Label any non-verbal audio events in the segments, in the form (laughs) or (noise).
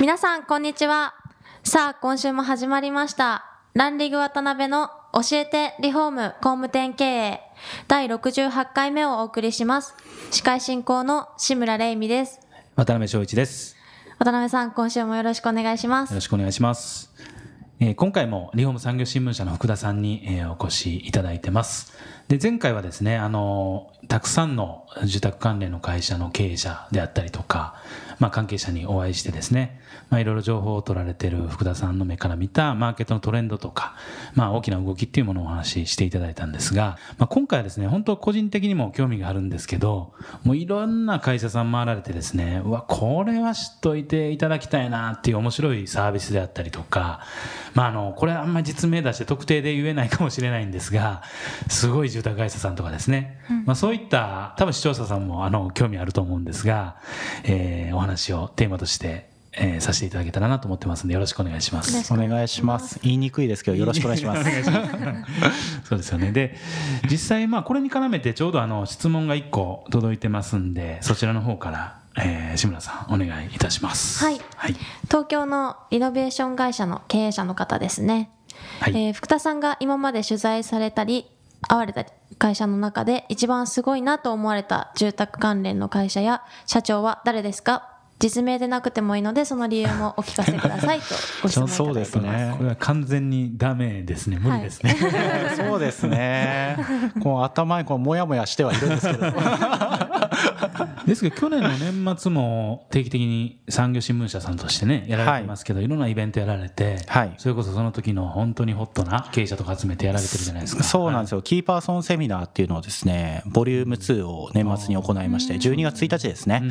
皆さんこんにちは。さあ今週も始まりました。ランリグ渡辺の教えてリフォーム工務店経営。第68回目をお送りします。司会進行の志村玲美です。渡辺翔一です。渡辺さん今週もよろしくお願いします。よろしくお願いします。えー、今回もリフォーム産業新聞社の福田さんに、えー、お越しいただいてます。で、前回はですね、あの、たくさんの住宅関連の会社の経営者であったりとか、まあ、関係者にお会いしてですね、まあ、いろいろ情報を取られている福田さんの目から見たマーケットのトレンドとか、まあ、大きな動きっていうものをお話ししていただいたんですが、まあ、今回はですね、本当個人的にも興味があるんですけど、もういろんな会社さん回られてですね、うわ、これは知っといていただきたいなっていう面白いサービスであったりとか、まあ、あの、これあんまり実名出して特定で言えないかもしれないんですが、すごい住宅会社さんとかですね、うん、まあ、そういった多分視聴者さんもあの興味あると思うんですが、えー、お話をテーマとしてえー、させていただけたらなと思ってますんでよろしくお願いします。お願いします。言いにくいですけどよろしく (laughs) お願いします。そうですよね。で実際まあこれに絡めてちょうどあの質問が1個届いてますんでそちらの方からえー、志村さんお願いいたします、はい、はい、東京のリノベーション会社の経営者の方ですね、はい、えー、福田さんが今まで取材されたり会われた会社の中で一番すごいなと思われた住宅関連の会社や社長は誰ですか？実名でなくてもいいのでその理由もお聞かせくださいとご質問いただいてます。(laughs) ね。これは完全にダメですね。無理ですね、はい、そうですね。こう頭にこうもやもやしてはいるんですけどですけど去年の年末も定期的に産業新聞社さんとしてねやられてますけど、はい、いろんなイベントやられて、はい、それこそその時の本当にホットな経営者とか集めてやられてるじゃないですか。そうなんですよ、はい、キーパーソンセミナーっていうのをですねボリューム2を年末に行いまして12月1日ですね、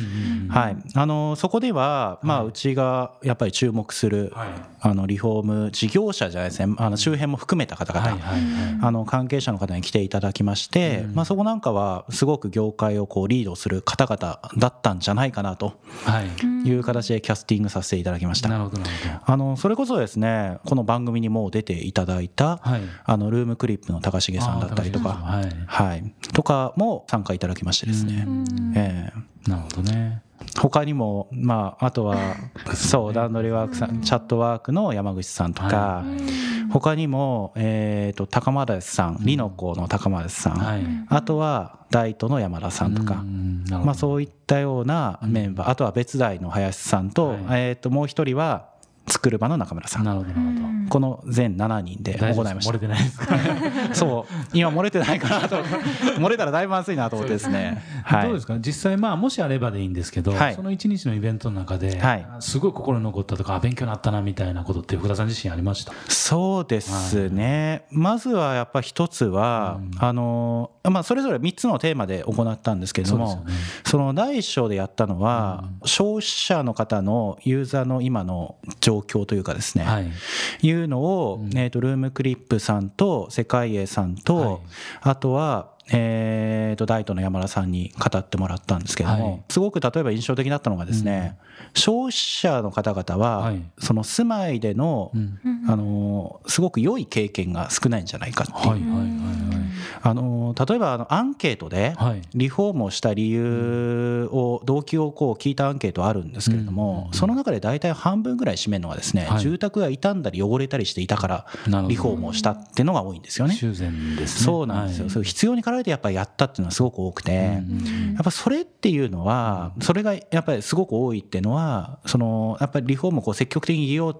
はい。あのそこでは、まあ、うちがやっぱり注目する、あのリフォーム事業者じゃないですね。あの周辺も含めた方々、あの関係者の方に来ていただきまして、まあ、そこなんかはすごく業界をこうリードする方々だったんじゃないかなとい。う形でキャスティングさせていただきました。なるほどなるほど。あのそれこそですねこの番組にも出ていただいた、はい、あのルームクリップの高重さんだったりとか、はい、はい、とかも参加いただきましてですね。えー、なるほどね。他にも、まあ、あとは、そう、段取りワークさん、チャットワークの山口さんとか、他にも、えっ、と、高丸さん、リノコの高丸さん、あとは、大都の山田さんとか、まあ、そういったようなメンバー、あとは別大の林さんと、えっ、と、もう一人は、作る場の中村さん。なるほど、なるほど。この全7人で行いました。漏れてないですか？(laughs) そう。今漏れてないかなと。(laughs) 漏れたらだいぶまずいなと思ってですね。はい。どうですか？実際、まあ、もしあればでいいんですけど、はい、その一日のイベントの中で、はい、すごい心に残ったとか、勉強になったなみたいなことって福田さん自身ありました？そうですね。はい、まずはやっぱ一つは、うん、あの、まあ、それぞれ3つのテーマで行ったんですけれども、そ、ね,、の第一章でやったのは、うん、消費者の方のユーザーの今の状況というかですね、はい、いうのを、えーと、ルームクリップさんと世界栄さんと、はい、あとはえーと、大東の山田さんに語ってもらったんですけども、はい、すごく例えば印象的だったのがですね、うん、消費者の方々は、はい、その住まいでの、うん、あのすごく良い経験が少ないんじゃないかっていう。はいはいはいはい。あの例えばあのアンケートでリフォームをした理由を動機をこう聞いたアンケートあるんですけれどもその中で大体半分ぐらい占めるのはですね住宅が傷んだり汚れたりしていたからリフォームをしたっていうのが多いんですよね。修繕ですそうなんですよ、必要に駆られてやっぱりやったっていうのはすごく多くて。やっぱそれっていうのはそれがやっぱりすごく多いっていうのはそのやっぱりリフォームをこう積極的に利用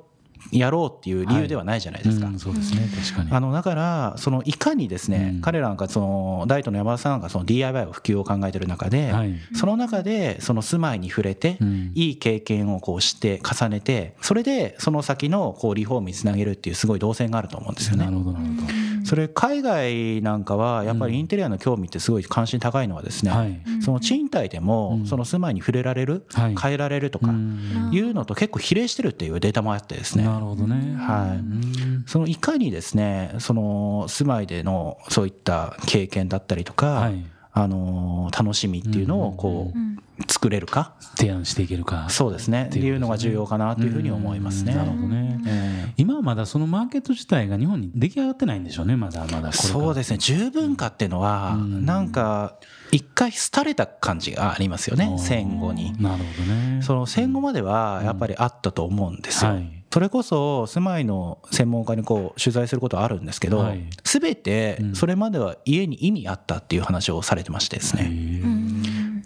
やろうっていう理由ではないじゃないですか。はい。うん、そうですね。確かに。あのだからそのいかにですね、うん、彼らがその大東の山田さんがその DIY を普及を考えてる中で、はい、その中でその住まいに触れて、うん、いい経験をこうして重ねてそれでその先のこうリフォームにつなげるっていうすごい動線があると思うんですよね。なるほどなるほどそれ海外なんかはやっぱりインテリアの興味ってすごい関心高いのはですね、はい。その賃貸でもその住まいに触れられる、はい。変えられるとかうん。いうのと結構比例してるっていうデータもあってですね。なるほどね。はい。うん。そのいかにですねその住まいでのそういった経験だったりとか、はいあの楽しみっていうのをこう作れるか、提案していけるか。そうですね。っていうのが重要かなというふうに思いますね。なるほどね。え今はまだそのマーケット自体が日本に出来上がってないんでしょうねまだまだそうですね。十分化っていうのはうん。なんか一回廃れた感じがありますよね。戦後に。なるほどね。その戦後まではやっぱりあったと思うんですよ。はいそれこそ住まいの専門家にこう取材することはあるんですけどはい。全てそれまでは家に意味あったっていう話をされてましてですね。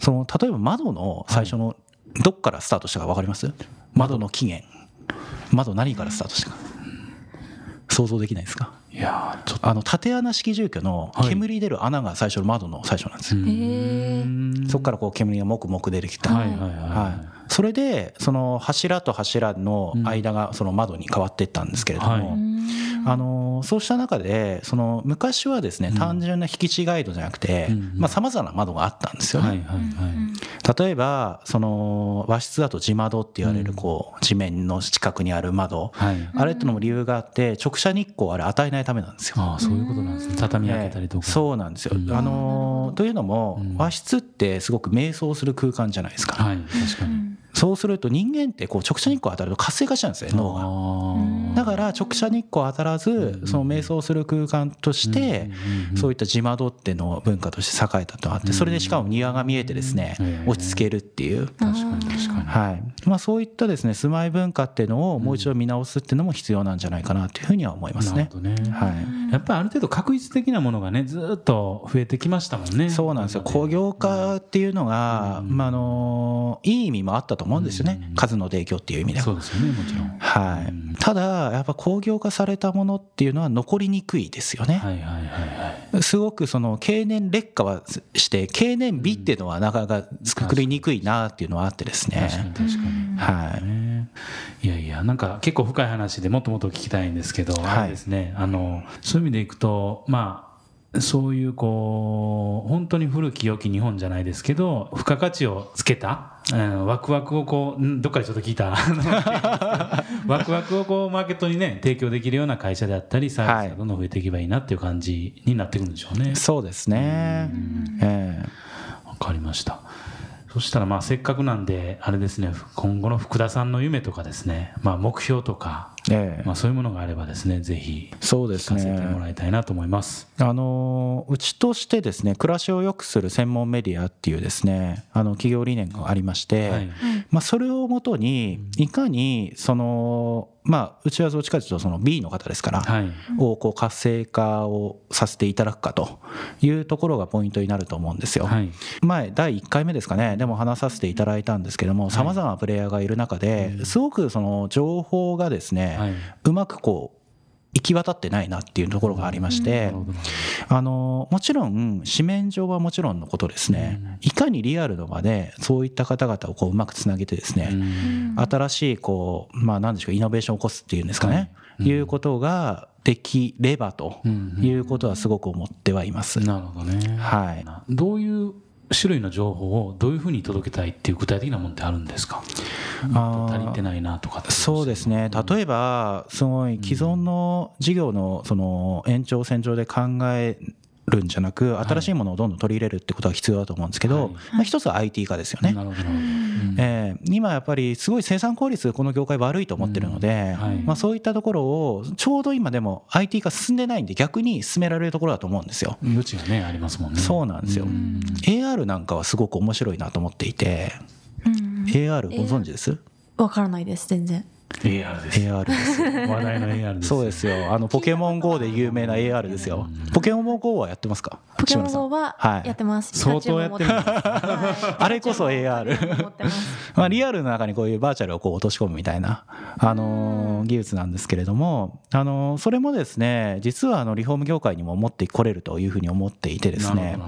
その例えば窓の最初のどっからスタートしたか分かります？窓の起源。窓何からスタートしたか。想像できないですか？いやーちょっと。あの縦穴式住居の煙出る穴が最初の窓の最初なんですよ、へー。そこからこう煙がもくもく出てきた、はいはいはいはい、それでその柱と柱の間がその窓に変わっていったんですけれども、はいあのそうした中でその昔はですね単純な引き違い戸じゃなくてうん。さまざ、まな窓があったんですよね。はいはいはい。例えばその和室だと地窓って言われるこう地面の近くにある窓、はい。あれってのも理由があって直射日光をあれ与えないためなんですよ。ああそういうことなんですね。畳開けたりとか。ええ。そうなんですよ。うん。あのというのもうん。和室ってすごく瞑想する空間じゃないですか。はい確かに。そうすると人間ってこう直射日光当たると活性化しちゃうんですよ脳が。だから直射日光当たらずその瞑想する空間としてそういった地窓っての文化として栄えたとあってそれでしかも庭が見えてですねうん。落ち着けるっていう。確かに確かに。はい。まあ、そういったですね住まい文化っていうのをもう一度見直すっていうのも必要なんじゃないかなというふうには思いますね。なるほ。どね。はい。やっぱりある程度確実的なものがねずーっと増えてきましたもんね。そうなんですよ。工業化っていうのが、まあ、あのいい意味もあったと思うんですよね、数の提供っていう意味では。そうですよねもちろん。はい、ただやっぱ工業化されたものっていうのは残りにくいですよね。はいはいはいはい。すごくその経年劣化はして経年美っていうのはなかなか作りにくいなっていうのはあってです確かにね。確かに。はい。ねいやいやなんか結構深い話でもっともっと聞きたいんですけど、はい。あれですね。あのそういう意味でいくとまあそういうこう本当に古き良き日本じゃないですけど付加価値をつけた、うん、ワクワクをこうんどっかでちょっと聞いた (laughs) ワクワクをこうマーケットにね提供できるような会社であったりサービスがどんどん増えていけばいいなっていう感じになってくるんでしょうね。そうですね。ええわかりました。そしたらまあせっかくなんであれですね今後の福田さんの夢とかですね、まあ、目標とか、ええまあ、そういうものがあればですねぜひそうです聞かせてもね。らいたいなと思います。あのうちとしてですね暮らしを良くする専門メディアっていうですねあの企業理念がありまして、はいまあ、それをもとにいかにそのまあうちはどっちかというとその B の方ですから、はい。をこう活性化をさせていただくかというところがポイントになると思うんですよ。はい。前第1回目ですかね。でも話させていただいたんですけどもさまざまなプレイヤーがいる中ですごくその情報がですね、はい。うまくこう行き渡ってないなっていうところがありましてあのもちろん紙面上はもちろんのことですね。いかにリアルの場でそういった方々をこううまくつなげてですね、新しいこうまあ何でしょうイノベーションを起こすっていうんですかね、い、うことができればということはすごく思ってはいます。なるほどね。はい。どういう種類の情報をどういうふうに届けたいっていう具体的なものってあるんですか？足りてないなとかそうですね。例えばすごい既存の事業のその延長線上で考えるんじゃなく新しいものをどんどん取り入れるってことは必要だと思うんですけど、はい。まあ、一つは IT 化ですよね。なるほど。えー今やっぱりすごい生産効率この業界悪いと思ってるので、はい。まあ、そういったところをちょうど今でも IT 化進んでないんで逆に進められるところだと思うんですよ。余地がねありますもんね。そうなんですよ。ん。AR なんかはすごく面白いなと思っていて、うん。AR ご存知です？わからないです全然 AR です。?AR です。よ。(laughs) 話題の AR です。そうですよ。あのポケモン GO で有名な AR ですよ。ポケモン GO はやってますか？ポケモン GO ははい。やってます、相当やってる。あれこそ AR まあ、リアルの中にこういうバーチャルをこう落とし込むみたいな、あのー技術なんですけれども、あのーそれもですね実はあのリフォーム業界にも持ってこれるというふうに思っていてですね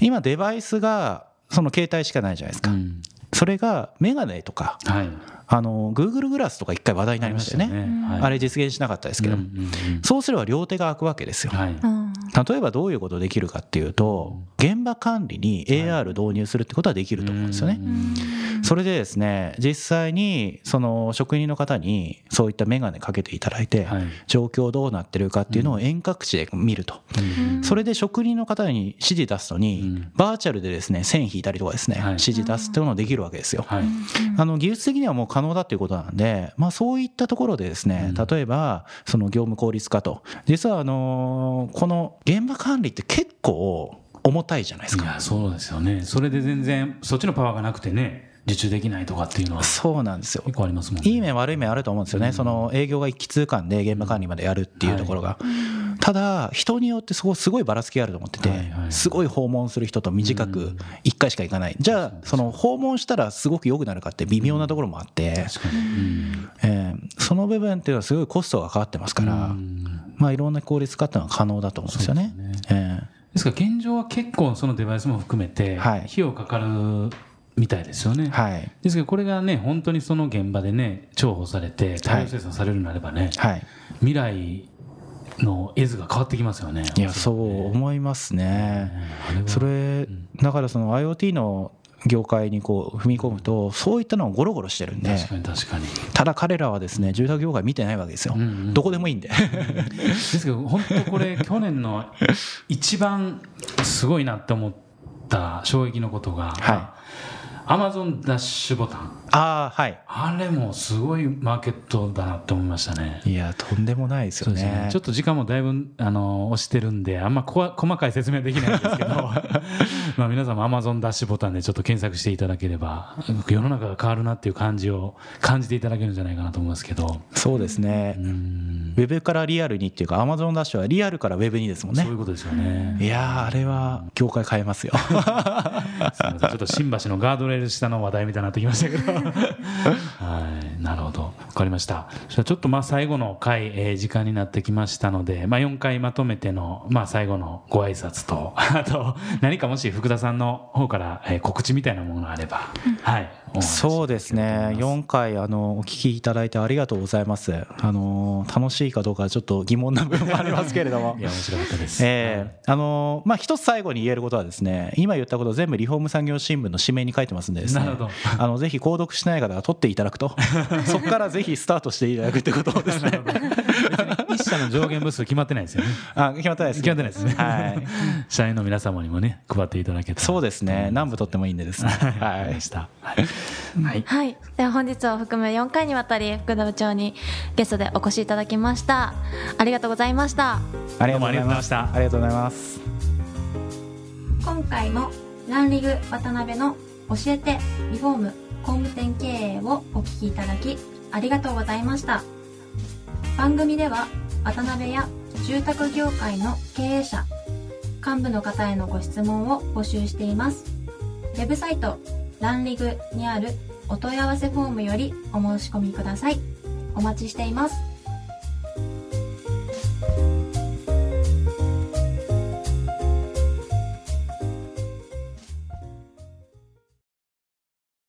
今デバイスがその携帯しかないじゃないですか、どうんそそれがメガネとか、はい。あの Google グラスとか一回話題になりましたよね。はい。あれ実現しなかったですけど、うんうんうんそうすれば両手が空くわけですよ、はい。うん例えばどういうことできるかっていうと現場管理に AR 導入するってことはできると思うんですよね、うん。それでですね実際にその職人の方にそういった眼鏡かけていただいてはい。状況どうなってるかっていうのを遠隔地で見ると。うん。それで職人の方に指示出すのにうん。バーチャルでですね線引いたりとかですねはい。指示出すっていうのができるわけですよ。はいあの技術的にはもう可能だっていうことなんで、まあ、そういったところでですねうん。例えばその業務効率化と。実はあのこの現場管理って結構重たいじゃないですか。いやそうですよね。それで全然そっちのパワーがなくてね受注できないとかっていうのはそうなんですよ。結構ありますもんね。いい面悪い面あると思うんですよね、その営業が一気通貫で現場管理までやるっていうところが、ただ人によってそこすごいばらつきがあると思ってて、すごい訪問する人と短くうん。1回しか行かない、じゃあその訪問したらすごく良くなるかって微妙なところもあって、えーその部分っていうのはすごいコストがかかってますから、うん。まあ、いろんな効率化っていうのは可能だと思うんですよね。えですから現状は結構そのデバイスも含めてはい。費用かかるみたいですよね、ーはい。ですけどこれがね本当にその現場でね重宝されて大量生産されるなればね、はい、未来の絵図が変わってきますよね。いやそう思いますね。それだからその IoT の業界にこう踏み込むとそういったのがゴロゴロしてるんで確かに確かに。ただ彼らはですね住宅業界見てないわけですよ、うんうんどこでもいいんで。ですけど本当これ去年の一番すごいなって思った衝撃のことが、はアマゾンダッシュボタンああはい。あれもすごいマーケットだなって思いましたね。いやとんでもないですよね。ね。ちょっと時間もだいぶあの押してるんであんまこわ (laughs) 細かい説明できないんですけど。(laughs) まあ皆さんも Amazon ダッシュボタンでちょっと検索していただければ世の中が変わるなっていう感じを感じていただけるんじゃないかなと思いますけど。そうですね、うん。ウェブからリアルにっていうか Amazon ダッシュはリアルからウェブにですもんね。そういうことですよね。いやーあれは業界変えますよ。(laughs) すみません。ちょっと新橋のガードレール下の話題みたいになってきましたけど (laughs) はいなるほど。わかりました。じゃあちょっとまあ最後の回、えー時間になってきましたので、まあ、4回まとめての、まあ、最後のご挨拶と (laughs) あと何かもし福田さんの方から、えー告知みたいなものがあれば、はいそうですね。4回あのお聞きいただいてありがとうございます。あの楽しいかどうかはちょっと疑問な部分もありますけれども。(laughs) いや面白かったです、ええあのまあ一つ最後に言えることはですね今言ったこと全部リフォーム産業新聞の紙面に書いてますんでですね。なるほど。あのぜひ購読してない方が取っていただくと。(laughs) そこからぜひスタートしていただくってことをですね。一社の上限部数決まってないですよね。あ決まってないです。決まってないですね、はい。(laughs) 社員の皆様にもね配っていただけたら。そうですね。南部取ってもいいんでですね。はい。はい、はい。はい。では本日を含む4回にわたり福田部長にゲストでお越しいただきました。ありがとうございました。ありがとうございどうもありがとうございました。ありがとうございます。今回もランリグ渡辺の教えてリフォーム工務店経営をお聞きいただきありがとうございました。番組では渡辺や住宅業界の経営者幹部の方へのご質問を募集しています。ウェブサイトランリグにあるお問い合わせフォームよりお申し込みください。お待ちしています。